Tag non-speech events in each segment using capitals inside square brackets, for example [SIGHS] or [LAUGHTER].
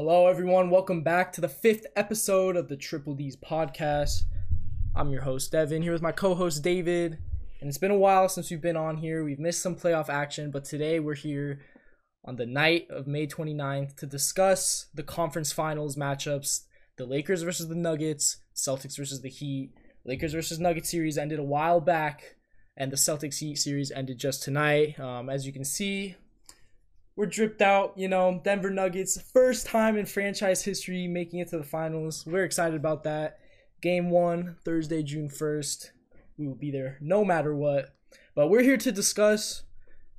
Hello, everyone. Welcome back to the fifth episode of the Triple D's podcast. I'm your host, Devin, here with my co host, David. And it's been a while since we've been on here. We've missed some playoff action, but today we're here on the night of May 29th to discuss the conference finals matchups the Lakers versus the Nuggets, Celtics versus the Heat. Lakers versus Nuggets series ended a while back, and the Celtics Heat series ended just tonight. Um, as you can see, we're dripped out. You know, Denver Nuggets, first time in franchise history making it to the finals. We're excited about that. Game one, Thursday, June 1st. We will be there no matter what. But we're here to discuss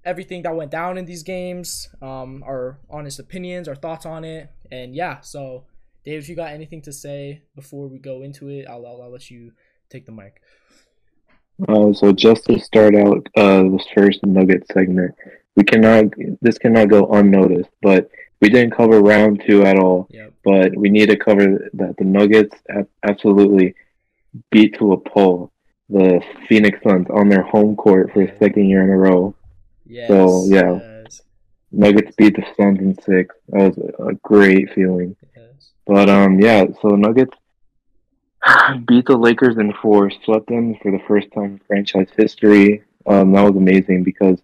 everything that went down in these games, um, our honest opinions, our thoughts on it. And yeah, so Dave, if you got anything to say before we go into it, I'll, I'll, I'll let you take the mic. Uh, so just to start out uh, this first Nugget segment, we cannot this cannot go unnoticed, but we didn't cover round two at all. Yep. But we need to cover that the Nuggets absolutely beat to a pulp the Phoenix Suns on their home court for a second year in a row. Yes, So, yeah. yes, Nuggets beat the Suns in six. That was a great feeling. yes. But um, yeah. So Nuggets [SIGHS] beat the Lakers in four, swept them for the first time in franchise history. Um, that was amazing because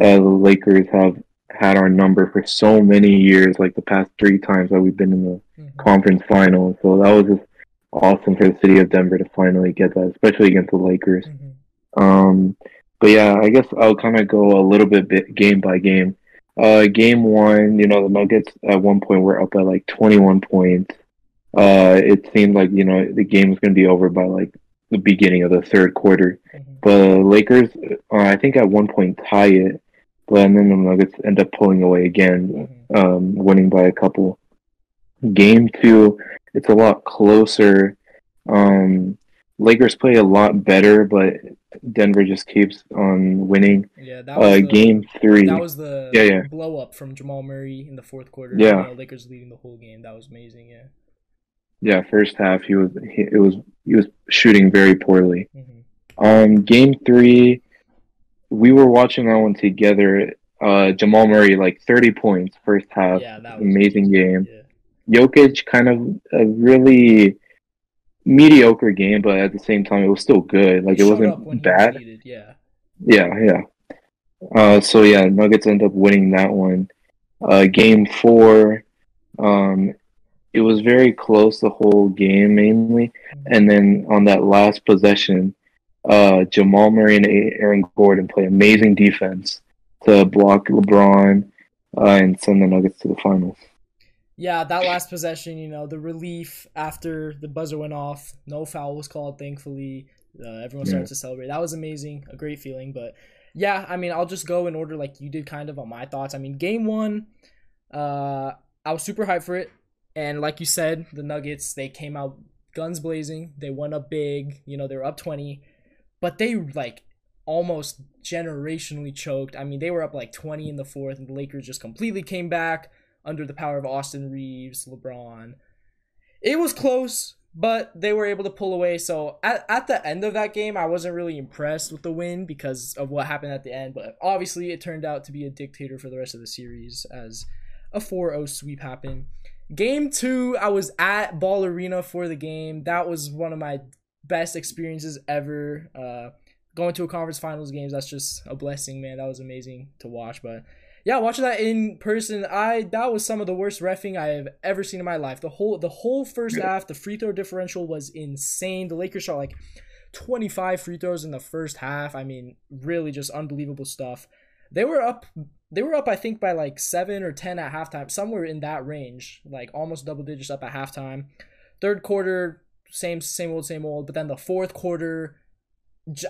uh, the Lakers have had our number for so many years, like the past three times that we've been in the Mhm. conference final. So that was just awesome for the city of Denver to finally get that, especially against the Lakers. Mhm. Um, but yeah, I guess I'll kind of go a little bit, bit game by game. Uh, game one, you know, the Nuggets at one point were up at like 21 points. Uh, it seemed like, you know, the game was going to be over by like the beginning of the third quarter. Mhm. But the Lakers, uh, I think at one point tie it, but then the Nuggets end up pulling away again, Mhm. um, winning by a couple. Game two, it's a lot closer. Um, Lakers play a lot better, but Denver just keeps on winning. Yeah, that was Uh, the, game three, That was the Yeah, yeah. blow up from Jamal Murray in the fourth quarter. Yeah. Lakers leading the whole game. That was amazing. Yeah. Yeah, first half he was he, it was he was shooting very poorly. hmm Um, game three, we were watching that one together. Uh, Jamal Murray like 30 points first half, Yeah, that was amazing game. Yeah. Jokic kind of a really mediocre game, but at the same time it was still good. Like He it showed up when wasn't was bad. Yeah. Yeah, yeah. Uh, so yeah, Nuggets end up winning that one. Uh, game four, um, it was very close the whole game mainly, and then on that last possession, uh, Jamal Murray and Aaron Gordon play amazing defense to block LeBron uh, and send the Nuggets to the finals. Yeah, that last possession, you know, the relief after the buzzer went off, no foul was called, thankfully. Uh, everyone started Yeah. to celebrate. That was amazing, a great feeling. But yeah, I mean, I'll just go in order like you did, kind of on my thoughts. I mean, game one, uh, I was super hyped for it, and like you said, the Nuggets they came out guns blazing. They went up big. You know, they were up twenty, but they like almost generationally choked. I mean, they were up like twenty in the fourth, and the Lakers just completely came back under the power of Austin Reaves, LeBron. It was close, but they were able to pull away. So at, at the end of that game, I wasn't really impressed with the win because of what happened at the end. But obviously, it turned out to be a dictator for the rest of the series as a 4 0 sweep happened. Game two, I was at Ball Arena for the game. That was one of my best experiences ever. Uh, going to a conference finals games, that's just a blessing, man. That was amazing to watch. But yeah, watching that in person, I that was some of the worst refing I have ever seen in my life. The whole the whole first half, the free throw differential was insane. The Lakers shot like 25 free throws in the first half. I mean, really just unbelievable stuff. They were up they were up I think by like 7 or 10 at halftime, somewhere in that range, like almost double digits up at halftime. Third quarter, same same old same old, but then the fourth quarter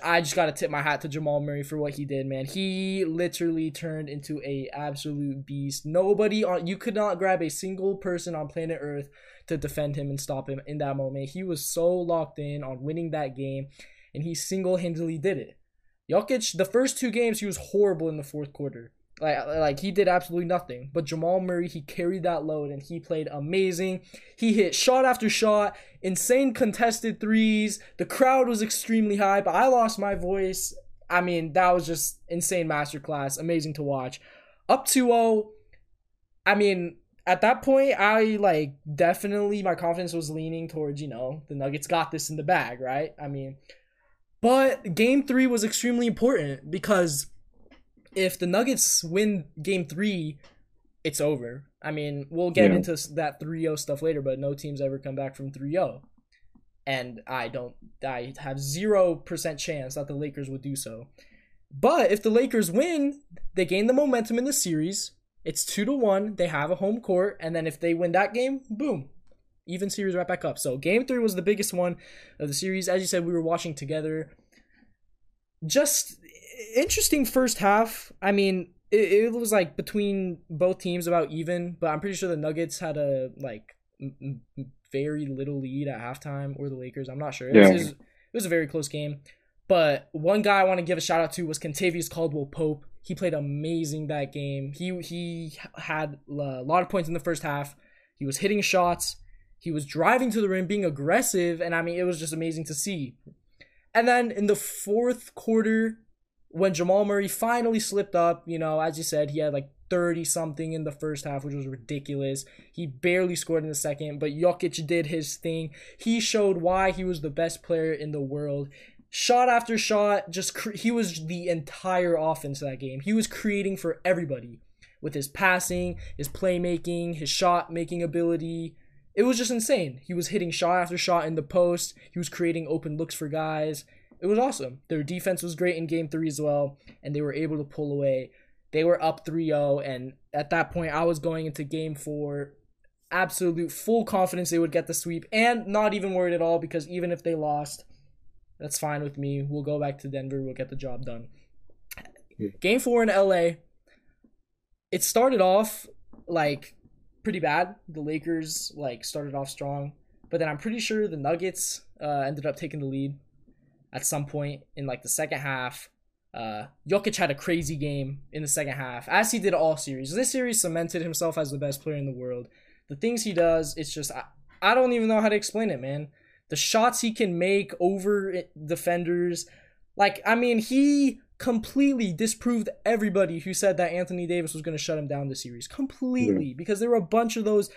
I just got to tip my hat to Jamal Murray for what he did, man. He literally turned into a absolute beast. Nobody on you could not grab a single person on planet Earth to defend him and stop him in that moment. He was so locked in on winning that game, and he single-handedly did it. Jokic, the first two games, he was horrible in the fourth quarter. Like, like he did absolutely nothing. But Jamal Murray, he carried that load and he played amazing. He hit shot after shot, insane contested threes. The crowd was extremely high, but I lost my voice. I mean, that was just insane masterclass, amazing to watch. Up 2-0, I mean, at that point, I like definitely my confidence was leaning towards you know the Nuggets got this in the bag, right? I mean, but Game Three was extremely important because if the Nuggets win Game Three, it's over. I mean, we'll get yeah. into that 3-0 stuff later, but no teams ever come back from 3-0. And I don't I have 0% chance that the Lakers would do so. But if the Lakers win, they gain the momentum in the series. It's 2 to 1. They have a home court and then if they win that game, boom. Even series right back up. So game 3 was the biggest one of the series. As you said, we were watching together. Just interesting first half. I mean, it, it was like between both teams about even, but I'm pretty sure the Nuggets had a like m- very little lead at halftime, or the Lakers. I'm not sure. It, yeah. was, it, was, it was a very close game. But one guy I want to give a shout out to was Kentavious Caldwell Pope. He played amazing that game. He he had a lot of points in the first half. He was hitting shots. He was driving to the rim, being aggressive, and I mean it was just amazing to see. And then in the fourth quarter, when Jamal Murray finally slipped up, you know, as you said, he had like 30 something in the first half, which was ridiculous. He barely scored in the second, but Jokic did his thing. He showed why he was the best player in the world. Shot after shot, just cre- he was the entire offense that game. He was creating for everybody with his passing, his playmaking, his shot making ability. It was just insane. He was hitting shot after shot in the post. He was creating open looks for guys it was awesome. Their defense was great in game three as well, and they were able to pull away. They were up 3 0, and at that point, I was going into game four, absolute full confidence they would get the sweep, and not even worried at all because even if they lost, that's fine with me. We'll go back to Denver, we'll get the job done. Game four in LA, it started off like pretty bad. The Lakers like started off strong, but then I'm pretty sure the Nuggets uh, ended up taking the lead at some point in like the second half. Uh, Jokic had a crazy game in the second half, as he did all series. This series cemented himself as the best player in the world. The things he does, it's just I, I don't even know how to explain it, man. The shots he can make over defenders, like I mean, he completely disproved everybody who said that Anthony Davis was going to shut him down this series. Completely, yeah. because there were a bunch of those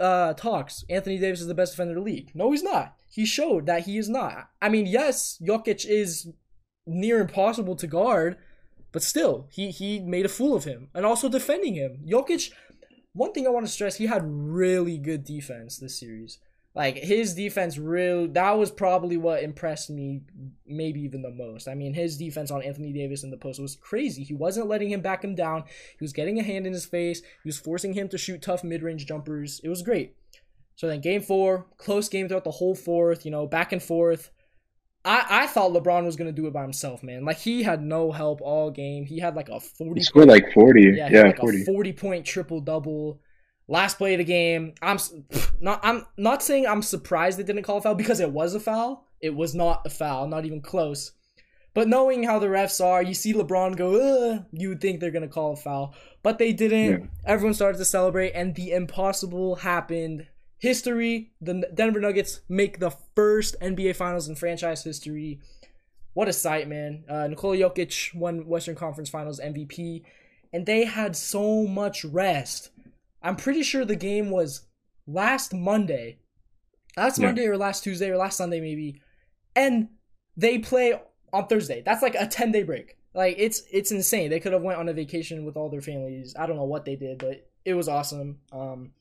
uh, talks. Anthony Davis is the best defender in the league. No, he's not he showed that he is not. I mean, yes, Jokic is near impossible to guard, but still, he he made a fool of him and also defending him. Jokic, one thing I want to stress, he had really good defense this series. Like his defense real that was probably what impressed me maybe even the most. I mean, his defense on Anthony Davis in the post was crazy. He wasn't letting him back him down. He was getting a hand in his face. He was forcing him to shoot tough mid-range jumpers. It was great. So then game four, close game throughout the whole fourth, you know, back and forth. I, I thought LeBron was gonna do it by himself, man. Like he had no help all game. He had like a forty. He scored like forty. Yeah, yeah like 40. a forty point triple double. Last play of the game. I'm [SIGHS] not. I'm not saying I'm surprised they didn't call a foul because it was a foul. It was not a foul, not even close. But knowing how the refs are, you see LeBron go, you would think they're gonna call a foul, but they didn't. Yeah. Everyone started to celebrate, and the impossible happened history. The Denver Nuggets make the first NBA Finals in franchise history. What a sight, man! Uh, Nikola Jokic won Western Conference Finals MVP, and they had so much rest. I'm pretty sure the game was last Monday, last yeah. Monday or last Tuesday or last Sunday maybe, and they play on Thursday. That's like a 10 day break. Like it's it's insane. They could have went on a vacation with all their families. I don't know what they did, but it was awesome. Um,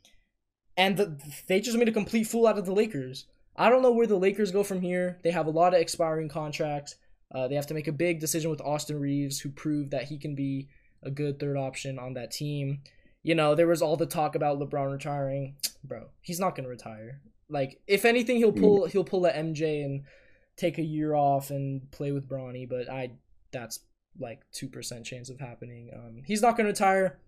and the, they just made a complete fool out of the Lakers. I don't know where the Lakers go from here. They have a lot of expiring contracts. Uh, they have to make a big decision with Austin Reaves, who proved that he can be a good third option on that team. You know, there was all the talk about LeBron retiring. [TSK] Bro, he's not gonna retire. Like, if anything, he'll pull he'll pull a MJ and take a year off and play with Bronny. But I, that's like two percent chance of happening. Um, he's not gonna retire.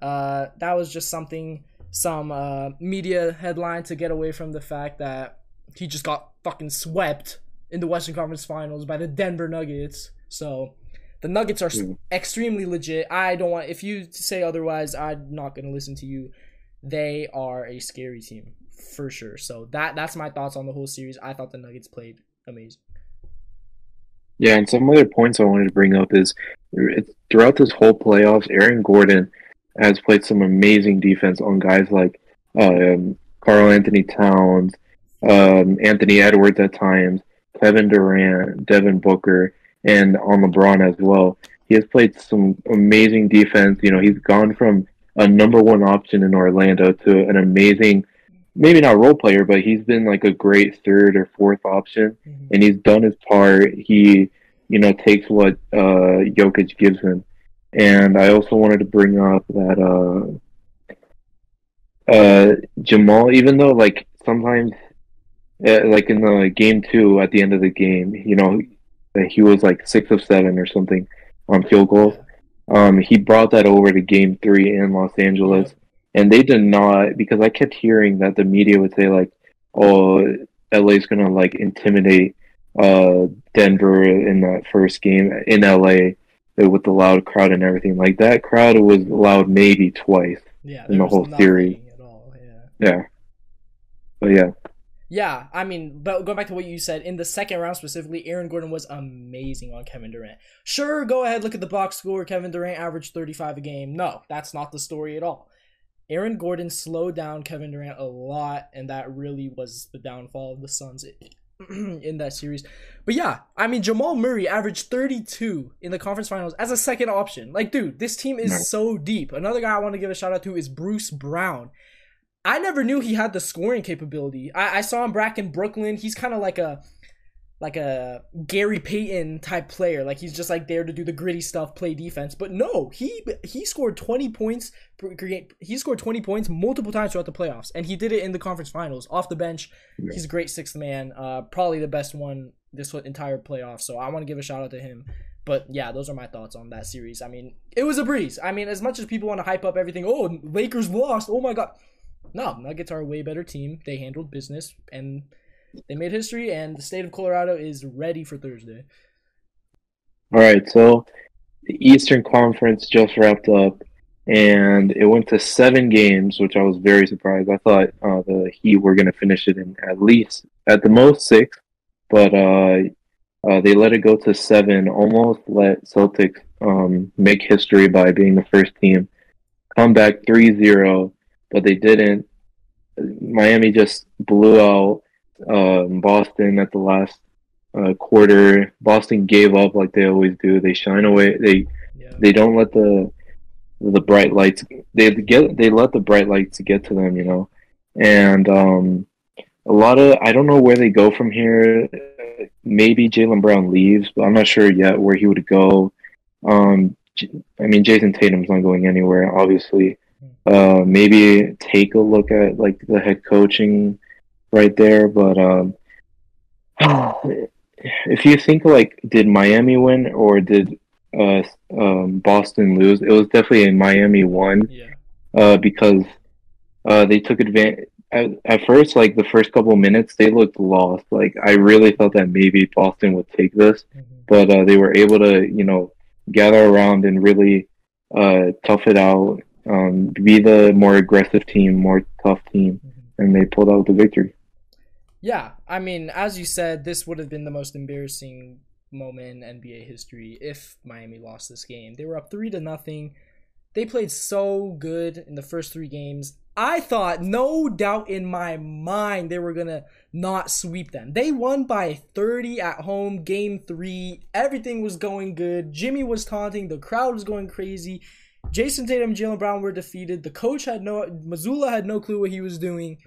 Uh, that was just something some uh, media headline to get away from the fact that he just got fucking swept in the Western Conference Finals by the Denver Nuggets. So the Nuggets are mm. extremely legit. I don't want if you say otherwise, I'm not going to listen to you. They are a scary team for sure. So that that's my thoughts on the whole series. I thought the Nuggets played amazing. Yeah, and some other points I wanted to bring up is throughout this whole playoffs, Aaron Gordon has played some amazing defense on guys like um, Karl-Anthony Towns, um, Anthony Edwards at times, Kevin Durant, Devin Booker, and on LeBron as well. He has played some amazing defense. You know, he's gone from a number one option in Orlando to an amazing, maybe not role player, but he's been like a great third or fourth option, mm-hmm. and he's done his part. He, you know, takes what uh, Jokic gives him. And I also wanted to bring up that uh, uh, Jamal, even though like sometimes, uh, like in the game two at the end of the game, you know, he was like six of seven or something on field goals. Um, he brought that over to Game Three in Los Angeles, and they did not because I kept hearing that the media would say like, "Oh, LA's gonna like intimidate uh, Denver in that first game in LA with the loud crowd and everything." Like that crowd was loud maybe twice yeah, in the whole series. All, yeah. yeah, but yeah. Yeah, I mean, but going back to what you said, in the second round specifically, Aaron Gordon was amazing on Kevin Durant. Sure, go ahead, look at the box score. Kevin Durant averaged 35 a game. No, that's not the story at all. Aaron Gordon slowed down Kevin Durant a lot, and that really was the downfall of the Suns [CLEARS THROAT] in that series. But yeah, I mean, Jamal Murray averaged 32 in the conference finals as a second option. Like, dude, this team is so deep. Another guy I want to give a shout out to is Bruce Brown. I never knew he had the scoring capability. I, I saw him back in Brooklyn. He's kind of like a like a Gary Payton type player. Like he's just like there to do the gritty stuff, play defense. But no, he he scored 20 points he scored 20 points multiple times throughout the playoffs and he did it in the conference finals off the bench. Yeah. He's a great sixth man, uh probably the best one this entire playoff. So I want to give a shout out to him. But yeah, those are my thoughts on that series. I mean, it was a breeze. I mean, as much as people want to hype up everything, oh, Lakers lost. Oh my god. No, Nuggets are a way better team. They handled business and they made history, and the state of Colorado is ready for Thursday. All right, so the Eastern Conference just wrapped up, and it went to seven games, which I was very surprised. I thought uh, the Heat were going to finish it in at least, at the most, six, but uh, uh, they let it go to seven, almost let Celtics um, make history by being the first team. Come back 3 0 but they didn't. Miami just blew out um, Boston at the last uh, quarter. Boston gave up like they always do. They shine away. They yeah. they don't let the the bright lights. They get they let the bright lights get to them. You know, and um, a lot of I don't know where they go from here. Maybe Jaylen Brown leaves, but I'm not sure yet where he would go. Um, I mean, Jayson Tatum's not going anywhere, obviously uh, maybe take a look at like the head coaching right there. But um, [SIGHS] if you think like, did Miami win or did uh, um, Boston lose? It was definitely a Miami won. Yeah. Uh, because uh, they took advantage. At, at first, like the first couple minutes, they looked lost. Like I really thought that maybe Boston would take this, mm-hmm. but uh, they were able to, you know, gather around and really uh, tough it out um, be the more aggressive team, more tough team, mm-hmm. and they pulled out the victory. Yeah, I mean, as you said, this would have been the most embarrassing moment in NBA history if Miami lost this game. They were up three to nothing. They played so good in the first three games. I thought, no doubt in my mind, they were gonna not sweep them. They won by 30 at home, game three. Everything was going good. Jimmy was taunting, the crowd was going crazy. Jayson Tatum, Jaylen Brown were defeated. The coach had no, Mazzulla had no clue what he was doing.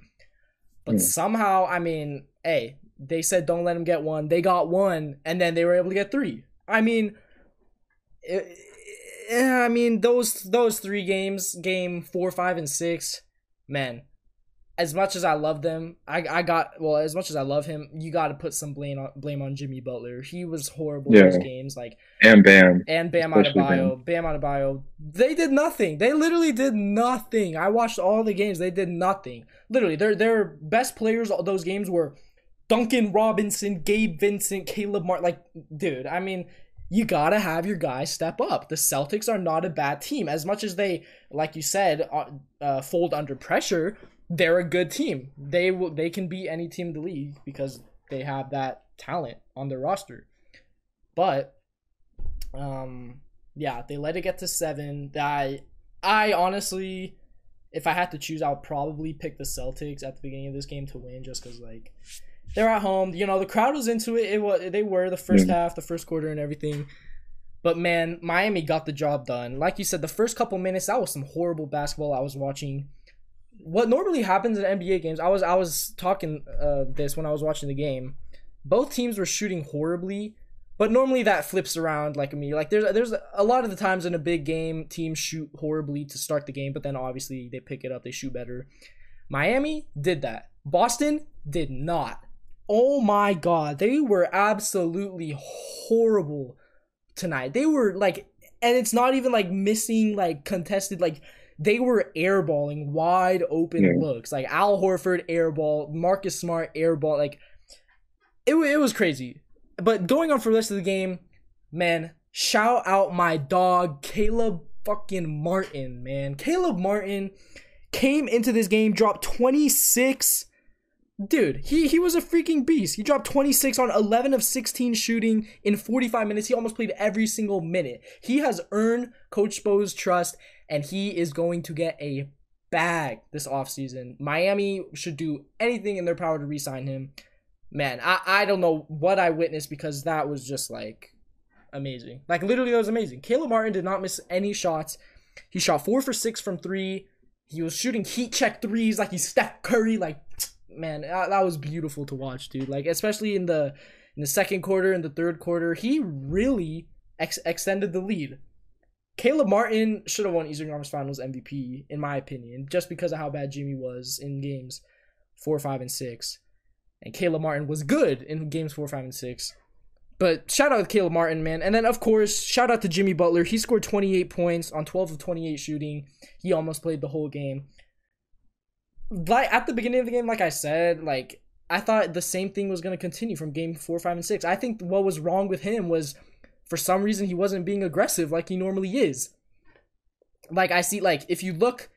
But mm. somehow, I mean, hey, they said don't let him get one. They got one, and then they were able to get three. I mean, it, I mean those those three games, game four, five, and six, man, as much as I love them, I, I got well. As much as I love him, you got to put some blame on blame on Jimmy Butler. He was horrible yeah. in those games, like and Bam and Bam Adebayo, Bam. Bam Adebayo. They did nothing. They literally did nothing. I watched all the games. They did nothing. Literally, their their best players. All those games were Duncan Robinson, Gabe Vincent, Caleb Martin. Like, dude, I mean, you gotta have your guys step up. The Celtics are not a bad team. As much as they, like you said, uh, uh, fold under pressure they're a good team. They will they can beat any team in the league because they have that talent on their roster. But um yeah, they let it get to 7. I I honestly, if I had to choose, I would probably pick the Celtics at the beginning of this game to win, just because like they're at home. You know, the crowd was into it. It was they were the first Yeah. half, the first quarter, and everything. But man, Miami got the job done. Like you said, the first couple minutes, that was some horrible basketball I was watching. What normally happens in NBA games, I was I was talking uh, this when I was watching the game. Both teams were shooting horribly, but normally that flips around like me. Like there's there's a lot of the times in a big game, teams shoot horribly to start the game, but then obviously they pick it up, they shoot better. Miami did that. Boston did not. Oh my god, they were absolutely horrible tonight. They were like and it's not even like missing like contested like they were airballing wide open Yeah. looks. Like Al Horford airball, Marcus Smart airball like it, it was crazy. But going on for the rest of the game, man, shout out my dog Caleb fucking Martin, man. Caleb Martin came into this game, dropped 26. Dude, he, he was a freaking beast. He dropped 26 on 11 of 16 shooting in 45 minutes. He almost played every single minute. He has earned Coach Spo's trust, and he is going to get a bag this offseason. Miami should do anything in their power to re sign him. Man, I, I don't know what I witnessed because that was just like amazing. Like literally, that was amazing. Caleb Martin did not miss any shots. He shot four for six from three. He was shooting heat check threes like he's Steph Curry. Like, [TSK] man, that, that was beautiful to watch, dude. Like, especially in the in the second quarter and the third quarter, he really ex- extended the lead. Caleb Martin should have won Eastern Conference Finals MVP, in my opinion, just because of how bad Jimmy was in games four, five, and six. And Caleb Martin was good in games four, five, and six. But shout out to Caleb Martin, man. And then, of course, shout out to Jimmy Butler. He scored 28 points on 12 of 28 shooting. He almost played the whole game. Like at the beginning of the game, like I said, like I thought the same thing was going to continue from game four, five, and six. I think what was wrong with him was for some reason he wasn't being aggressive like he normally is. Like I see, like if you look,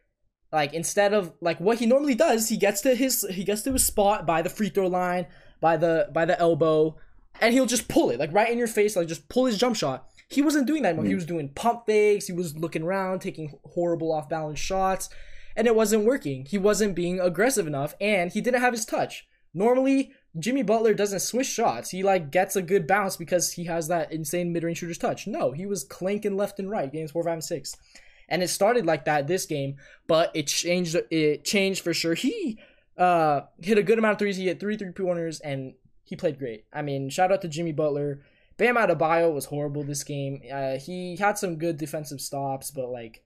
like instead of like what he normally does, he gets to his he gets to his spot by the free throw line, by the by the elbow, and he'll just pull it like right in your face, like just pull his jump shot. He wasn't doing that anymore. He mm. was doing pump fakes. He was looking around, taking horrible off balance shots, and it wasn't working. He wasn't being aggressive enough, and he didn't have his touch. Normally, Jimmy Butler doesn't swish shots. He like gets a good bounce because he has that insane mid range shooter's touch. No, he was clanking left and right games four, five, and six, and it started like that this game, but it changed. It changed for sure. He uh hit a good amount of threes. He hit three three pointers, and he played great. I mean, shout out to Jimmy Butler. Bam Adebayo was horrible this game. Uh, he had some good defensive stops, but like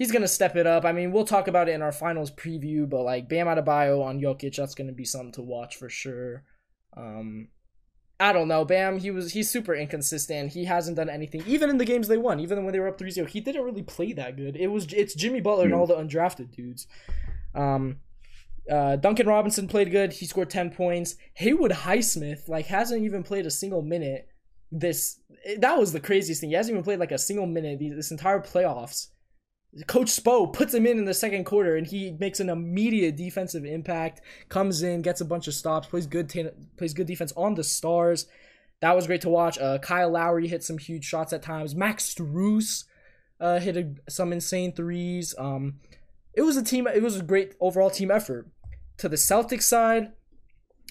he's gonna step it up. I mean, we'll talk about it in our finals preview, but like Bam Adebayo on Jokic, that's gonna be something to watch for sure. Um, I don't know, Bam. He was he's super inconsistent. He hasn't done anything, even in the games they won, even when they were up 3-0, He didn't really play that good. It was it's Jimmy Butler and all the undrafted dudes. Um, uh, Duncan Robinson played good. He scored 10 points. Haywood Highsmith like hasn't even played a single minute. This that was the craziest thing. He hasn't even played like a single minute these- this entire playoffs. Coach Spo puts him in in the second quarter, and he makes an immediate defensive impact. Comes in, gets a bunch of stops, plays good, plays good defense on the stars. That was great to watch. Uh, Kyle Lowry hit some huge shots at times. Max Strus uh, hit a, some insane threes. Um, it was a team. It was a great overall team effort. To the Celtics side,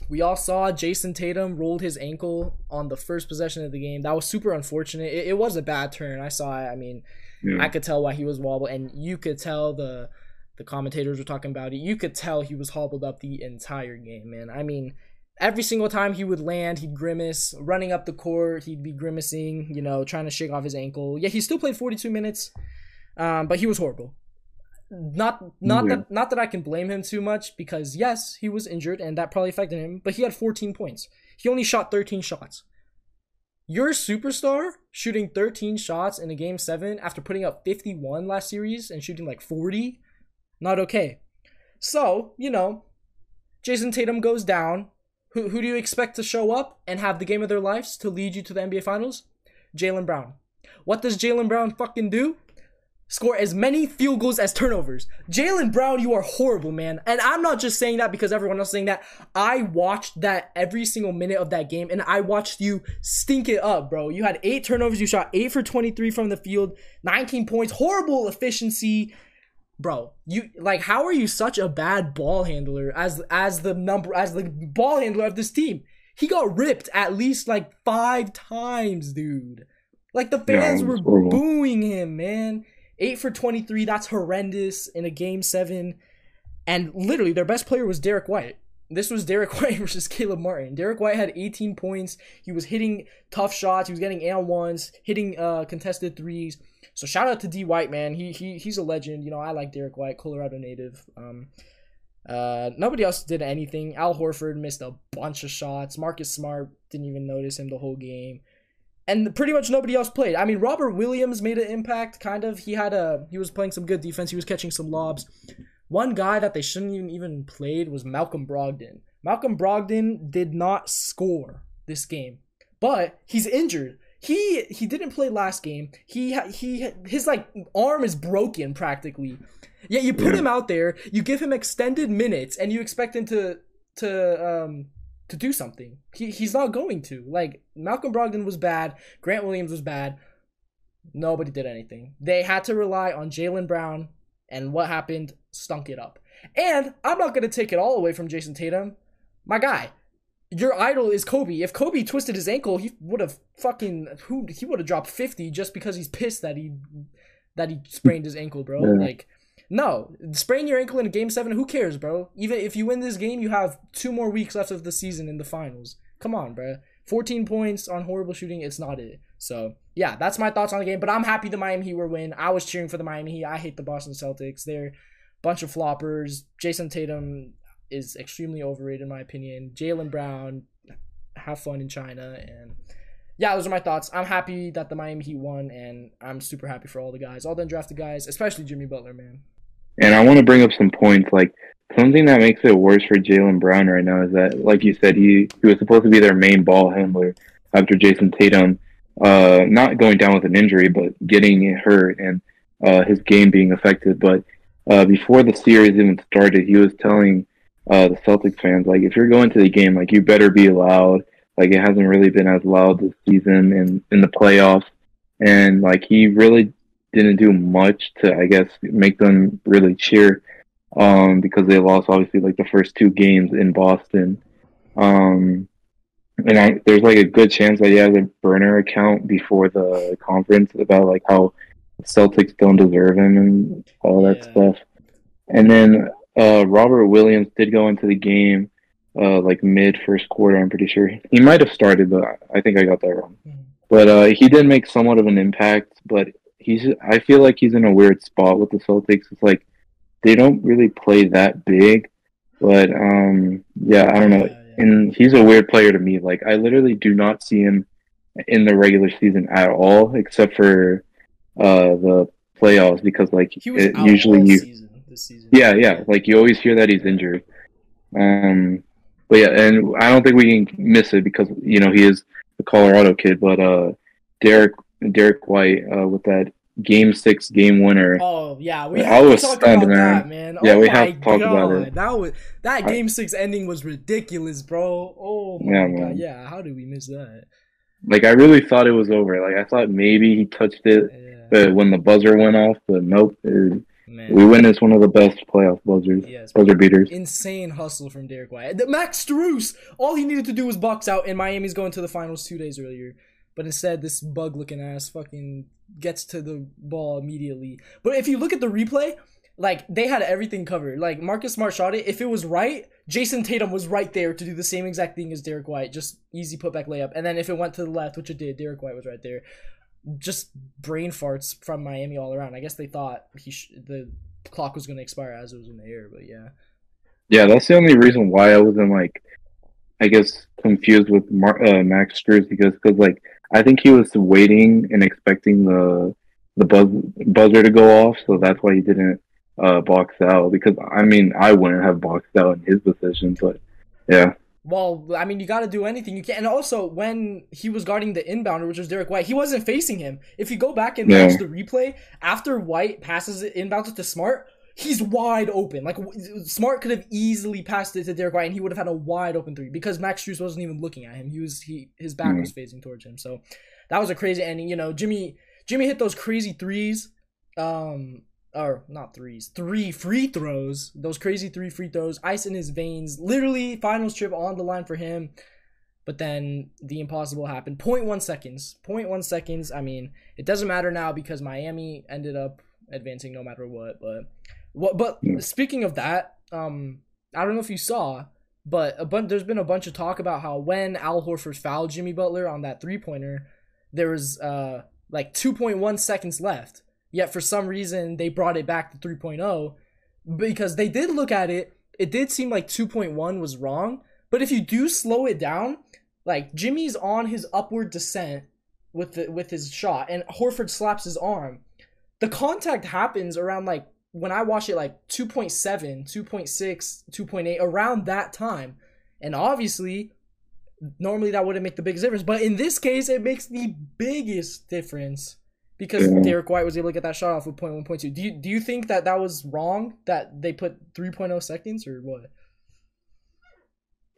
we all saw Jayson Tatum rolled his ankle on the first possession of the game. That was super unfortunate. It, it was a bad turn. I saw it. I mean, Yeah. I could tell why he was wobbled, and you could tell the the commentators were talking about it. You could tell he was hobbled up the entire game, man. I mean, every single time he would land, he'd grimace. Running up the court, he'd be grimacing, you know, trying to shake off his ankle. Yeah, he still played 42 minutes, um, but he was horrible. Not not Yeah. that not that I can blame him too much because yes, he was injured and that probably affected him, but he had 14 points. He only shot 13 shots. Your superstar shooting 13 shots in a game 7 after putting up 51 last series and shooting like 40? Not okay. So, you know, Jayson Tatum goes down. Who, who do you expect to show up and have the game of their lives to lead you to the NBA Finals? Jaylen Brown. What does Jaylen Brown fucking do? Score as many field goals as turnovers. Jaylen Brown, you are horrible, man. And I'm not just saying that because everyone else is saying that. I watched that every single minute of that game, and I watched you stink it up, bro. You had eight turnovers. You shot eight for 23 from the field, 19 points, horrible efficiency. Bro, you like how are you such a bad ball handler as as the number as the ball handler of this team? He got ripped at least like five times, dude. Like the fans were horrible. booing him, man. 8 for 23, that's horrendous in a game 7. And literally their best player was Derrick White. This was Derrick [LAUGHS] White versus Caleb Martin. Derrick White had 18 points. He was hitting tough shots. He was getting and ones, hitting uh, contested threes. So shout out to D White, man. He he he's a legend. You know, I like Derrick White, Colorado native. Um, uh, nobody else did anything. Al Horford missed a bunch of shots. Marcus Smart didn't even notice him the whole game and pretty much nobody else played. I mean, Robert Williams made an impact, kind of. He had a he was playing some good defense. He was catching some lobs. One guy that they shouldn't even even played was Malcolm Brogdon. Malcolm Brogdon did not score this game, but he's injured. He he didn't play last game. He he his like arm is broken practically. Yet you put him out there, you give him extended minutes, and you expect him to to um to do something. He, he's not going to. Like, Malcolm Brogdon was bad. Grant Williams was bad. Nobody did anything. They had to rely on Jaylen Brown, and what happened stunk it up. And I'm not to take it all away from Jayson Tatum. My guy, your idol is Kobe. If Kobe twisted his ankle, he would have fucking who he would have dropped 50 just because he's pissed that he that he sprained his ankle, bro. Yeah. Like no, sprain your ankle in game seven. Who cares, bro? Even if you win this game, you have two more weeks left of the season in the finals. Come on, bro. 14 points on horrible shooting. It's not it. So yeah, that's my thoughts on the game. But I'm happy the Miami Heat were win. I was cheering for the Miami Heat. I hate the Boston Celtics. They're a bunch of floppers. Jayson Tatum is extremely overrated in my opinion. Jaylen Brown, have fun in China and yeah, those are my thoughts. I'm happy that the Miami Heat won, and I'm super happy for all the guys, all the undrafted guys, especially Jimmy Butler, man. And I want to bring up some points. Like something that makes it worse for Jaylen Brown right now is that, like you said, he he was supposed to be their main ball handler after Jayson Tatum, uh, not going down with an injury, but getting hurt and uh, his game being affected. But uh, before the series even started, he was telling uh, the Celtics fans, like, if you're going to the game, like, you better be loud. Like, it hasn't really been as loud this season and in the playoffs. And like, he really didn't do much to, I guess, make them really cheer um, because they lost obviously like the first two games in Boston. Um, and I, there's like a good chance that he has a burner account before the conference about like how Celtics don't deserve him and all that yeah. stuff. And then uh, Robert Williams did go into the game uh, like mid first quarter. I'm pretty sure he might have started, but I think I got that wrong. Mm-hmm. But uh, he did make somewhat of an impact. But he's I feel like he's in a weird spot with the Celtics. It's like they don't really play that big, but um, yeah, I don't know. Yeah, yeah. And he's a weird player to me. Like I literally do not see him in the regular season at all, except for uh, the playoffs because like it, usually you. Season, season. Yeah, yeah. Like you always hear that he's injured. Um, but yeah, and I don't think we can miss it because you know he is the Colorado kid. But uh, Derrick Derrick White uh, with that game six game winner. Oh yeah, we to talk about man. that, man. Yeah, oh we have to talk God. about it. That was that game six ending was ridiculous, bro. Oh my yeah, God, man. yeah. How did we miss that? Like I really thought it was over. Like I thought maybe he touched it, yeah. but when the buzzer went off, but nope. It, we witnessed one of the best playoff buzzers, yes, buzzer beaters. Insane hustle from Derrick White. Max Strus, all he needed to do was box out, and Miami's going to the finals two days earlier. But instead, this bug looking ass fucking gets to the ball immediately. But if you look at the replay, like they had everything covered. Like Marcus Smart shot it. If it was right, Jayson Tatum was right there to do the same exact thing as Derrick White. Just easy putback layup. And then if it went to the left, which it did, Derrick White was right there. Just brain farts from Miami all around. I guess they thought he sh- the clock was going to expire as it was in the air, but yeah. Yeah, that's the only reason why I wasn't like, I guess confused with Mar- uh, Max Strus because because like I think he was waiting and expecting the the buzz, buzzer to go off, so that's why he didn't uh, box out. Because I mean, I wouldn't have boxed out in his position, but yeah. Well, I mean, you got to do anything you can. And also, when he was guarding the inbounder, which was Derrick White, he wasn't facing him. If you go back and Yeah. watch the replay, after White passes it inbounds it to Smart, he's wide open. Like Smart could have easily passed it to Derrick White, and he would have had a wide open three because Max Strus wasn't even looking at him. He was he his back Mhm. was facing towards him. So that was a crazy ending. You know, Jimmy Jimmy hit those crazy threes. Um, or not threes, three free throws. Those crazy three free throws, ice in his veins. Literally, finals trip on the line for him. But then the impossible happened. 0.1 seconds. 0.1 seconds. I mean, it doesn't matter now because Miami ended up advancing no matter what. But what? But Yeah. speaking of that, um, I don't know if you saw, but a bunch. There's been a bunch of talk about how when Al Horford fouled Jimmy Butler on that three pointer, there was uh like 2.1 seconds left. Yet for some reason they brought it back to 3.0 because they did look at it. It did seem like 2.1 was wrong, but if you do slow it down, like Jimmy's on his upward descent with the with his shot and Horford slaps his arm. The contact happens around like when I watch it like 2.7, 2.6, 2.8 around that time. And obviously normally that wouldn't make the biggest difference, but in this case it makes the biggest difference because Derrick White was able to get that shot off with 0.1, 0.2. Do you do you think that that was wrong that they put 3.0 seconds or what?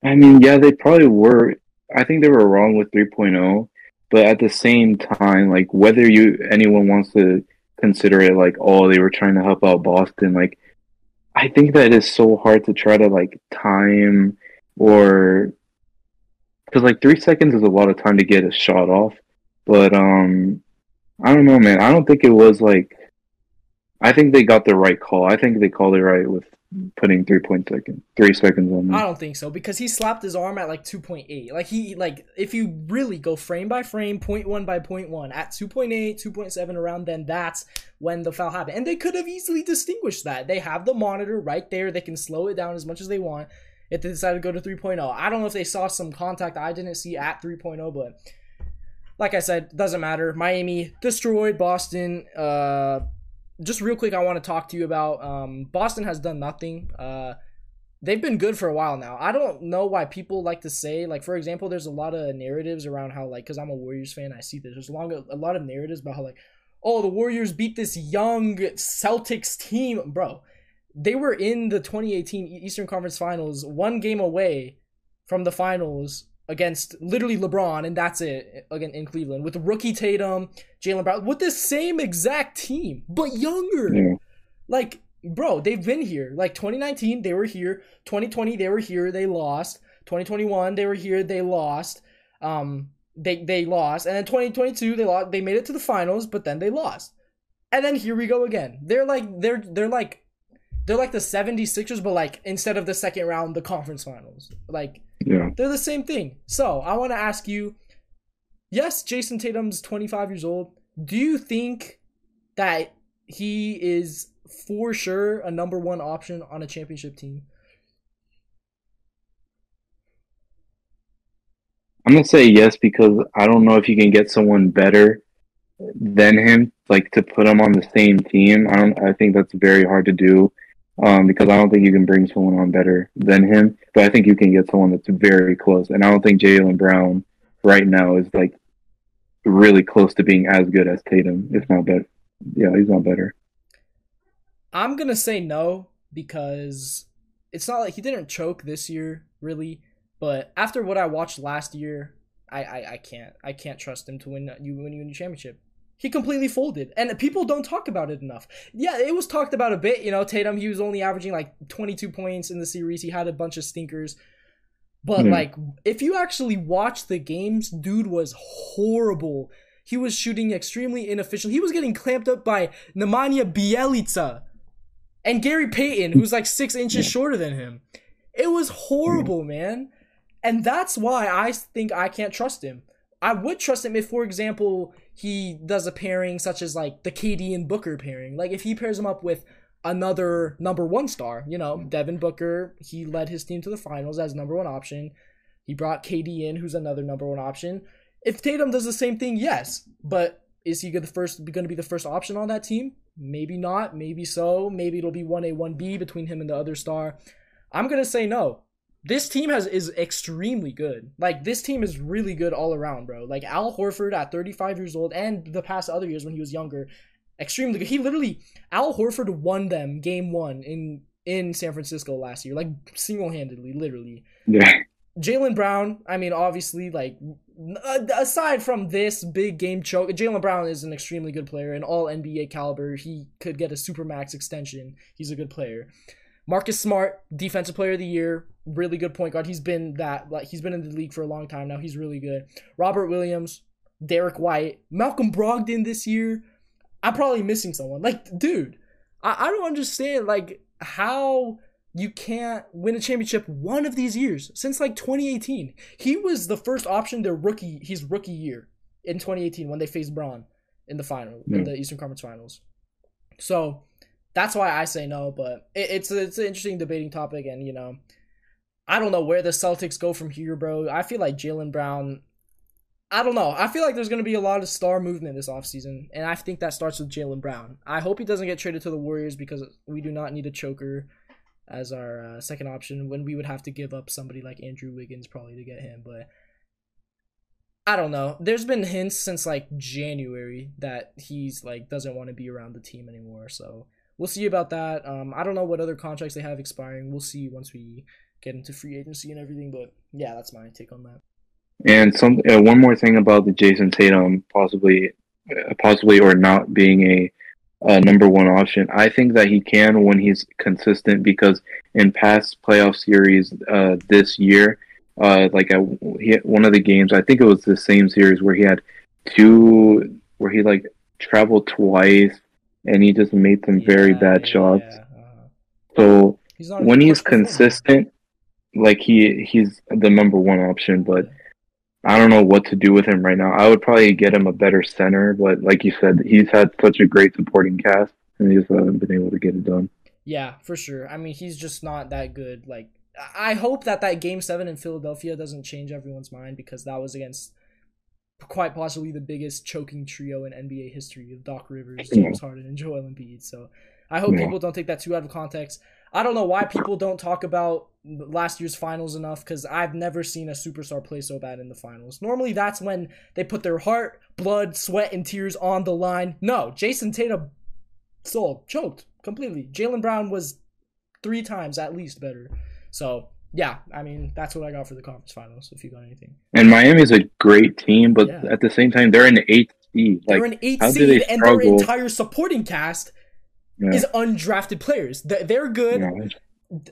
I mean, yeah, they probably were. I think they were wrong with 3.0, but at the same time, like whether you anyone wants to consider it like, oh, they were trying to help out Boston, like I think that is so hard to try to like time or because like three seconds is a lot of time to get a shot off. But um, I don't know, man. I don't think it was like. I think they got the right call. I think they called it right with putting three point second, three seconds on I don't think so because he slapped his arm at like 2.8. Like he like if you really go frame by frame, point one by point one at 2.8, 2.7 around then that's when the foul happened. And they could have easily distinguished that. They have the monitor right there. They can slow it down as much as they want if they decide to go to 3.0. I don't know if they saw some contact I didn't see at 3.0, but like I said, doesn't matter. Miami destroyed Boston. Uh just real quick, I want to talk to you about um, Boston has done nothing. Uh, they've been good for a while now. I don't know why people like to say like, for example, there's a lot of narratives around how like, because I'm a Warriors fan, I see this. There's a, long, a lot of narratives about how like, oh, the Warriors beat this young Celtics team, bro. They were in the 2018 Eastern Conference Finals, one game away from the finals against literally LeBron, and that's it again in Cleveland with rookie Tatum, Jaylen Brown, with the same exact team but younger. Yeah. Like, bro, they've been here. Like 2019, they were here. 2020, they were here. They lost. 2021, they were here. They lost. Um, they they lost, and then 2022, they lost. They made it to the finals, but then they lost. And then here we go again. They're like they're they're like they're like the 76ers, but like instead of the second round, the conference finals. Like Yeah. they're the same thing. So I want to ask you yes, Jayson Tatum's 25 years old. Do you think that he is for sure a number one option on a championship team? I'm gonna say yes because I don't know if you can get someone better than him, like to put him on the same team. I don't. I think that's very hard to do, um, because I don't think you can bring someone on better than him. But I think you can get someone that's very close, and I don't think Jaylen Brown right now is like really close to being as good as Tatum, if not better. Yeah, he's not better. I'm gonna say no because it's not like he didn't choke this year, really. But after what I watched last year, I I, I can't I can't trust him to win you win you a championship. He completely folded, and people don't talk about it enough. Yeah, it was talked about a bit. You know, Tatum he was only averaging like 22 points in the series. He had a bunch of stinkers. But Yeah. like, if you actually watch the games, dude was horrible. He was shooting extremely inefficient. He was getting clamped up by Nemanja Bjelica and Gary Payton, who's like six inches shorter than him. It was horrible, hmm. man. And that's why I think I can't trust him. I would trust him if, for example, he does a pairing such as like the KD and Booker pairing. Like if he pairs him up with another number one star, you know, mm. Devin Booker, he led his team to the finals as number one option. He brought KD in, who's another number one option. If Tatum does the same thing, yes, but is he the first going to be the first option on that team? Maybe not. Maybe so. Maybe it'll be one A, one B between him and the other star. I'm gonna say no. This team has is extremely good. Like this team is really good all around, bro. Like Al Horford at 35 years old and the past other years when he was younger, extremely good. He literally Al Horford won them game 1 in in San Francisco last year, like single-handedly, literally. Yeah. Jaylen Brown, I mean, obviously, like uh, aside from this big game choke, Jaylen Brown is an extremely good player, and all NBA caliber. He could get a super max extension. He's a good player. Marcus Smart, defensive player of the year, really good point guard. He's been that like he's been in the league for a long time now. He's really good. Robert Williams, Derrick White, Malcolm Brogdon this year. I'm probably missing someone. Like, dude, I, I don't understand like how you can't win a championship one of these years since like 2018. He was the first option their rookie his rookie year in 2018 when they faced Bron in the final in hmm. the Eastern Conference Finals. So that's why I say no. But it, it's a, it's an interesting debating topic, and you know, I don't know where the Celtics go from here, bro. I feel like Jaylen Brown. I don't know. I feel like there's going to be a lot of star movement this offseason, and I think that starts with Jaylen Brown. I hope he doesn't get traded to the Warriors because we do not need a choker as our uh, second option when we would have to give up somebody like Andrew Wiggins probably to get him. But I don't know. There's been hints since like January that he's like doesn't want to be around the team anymore. So we'll see about that. Um, I don't know what other contracts they have expiring. We'll see once we get into free agency and everything. But yeah, that's my take on that. And some uh, one more thing about the Jayson Tatum possibly, uh, possibly or not being a uh, number one option. I think that he can when he's consistent because in past playoff series uh, this year, uh, like at, he, one of the games, I think it was the same series where he had two, where he like traveled twice and he just made some yeah, very bad yeah, shots. Yeah. Uh-huh. So he's when he's consistent, like he he's the number one option, but I don't know what to do with him right now. I would probably get him a better center, but like you said, he's had such a great supporting cast, and he's uh, been able to get it done. Yeah, for sure. I mean, he's just not that good. Like, I hope that that game seven in Philadelphia doesn't change everyone's mind because that was against quite possibly the biggest choking trio in NBA history of Doc Rivers, James Harden, and Joel Embiid. So I hope yeah. people don't take that too out of context. I don't know why people don't talk about last year's finals enough because I've never seen a superstar play so bad in the finals. Normally, that's when they put their heart, blood, sweat, and tears on the line. No, Jayson Tatum sold, choked completely. Jaylen Brown was three times at least better. So yeah, I mean that's what I got for the conference finals. If you got anything. And Miami's a great team, but yeah. at the same time, they're an eighth seed. Like, they're an eighth seed, and their entire supporting cast yeah. is undrafted players. They're good. Yeah.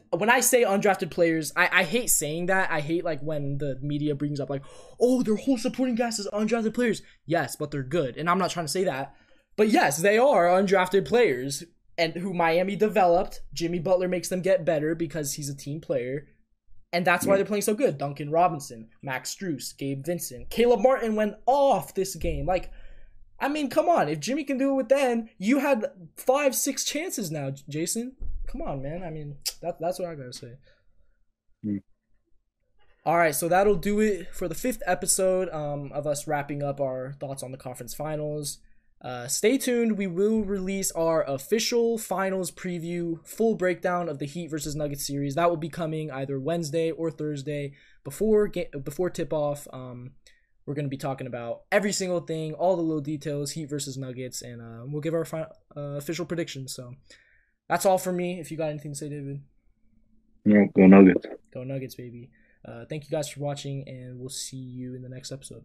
When I say undrafted players, I, I hate saying that. I hate like when the media brings up like, oh, their whole supporting cast is undrafted players. Yes, but they're good, and I'm not trying to say that. But yes, they are undrafted players, and who Miami developed. Jimmy Butler makes them get better because he's a team player. And that's why they're playing so good. Duncan Robinson, Max Strus, Gabe Vincent, Caleb Martin went off this game. Like, I mean, come on. If Jimmy can do it with then, you had five, six chances now, Jayson. Come on, man. I mean, [TSK] that, that's what I gotta say. Mm. All right, so that'll do it for the fifth episode um, of us wrapping up our thoughts on the conference finals. Uh, stay tuned. We will release our official finals preview, full breakdown of the Heat versus Nuggets series. That will be coming either Wednesday or Thursday before before tip off. Um, we're going to be talking about every single thing, all the little details, Heat versus Nuggets, and uh, we'll give our final, uh, official predictions. So that's all for me. If you got anything to say, David. Yeah, go Nuggets. Go Nuggets, baby. Uh, thank you guys for watching, and we'll see you in the next episode.